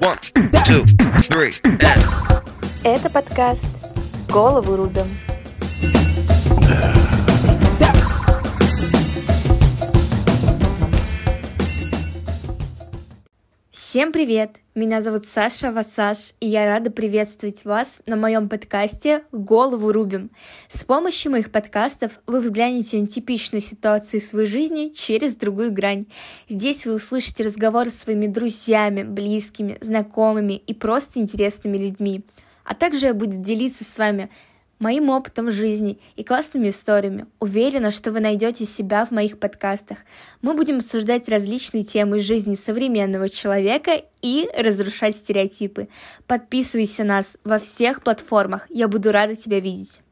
One, two, three, and... Это подкаст «Голову рубим». Всем привет! Меня зовут Саша Васаш, и я рада приветствовать вас на моем подкасте «Голову рубим». С помощью моих подкастов вы взглянете на типичную ситуацию своей жизни через другую грань. Здесь вы услышите разговоры с своими друзьями, близкими, знакомыми и просто интересными людьми. А также я буду делиться с вами моим опытом жизни и классными историями. Уверена, что вы найдете себя в моих подкастах. Мы будем обсуждать различные темы жизни современного человека и разрушать стереотипы. Подписывайся на нас во всех платформах. Я буду рада тебя видеть.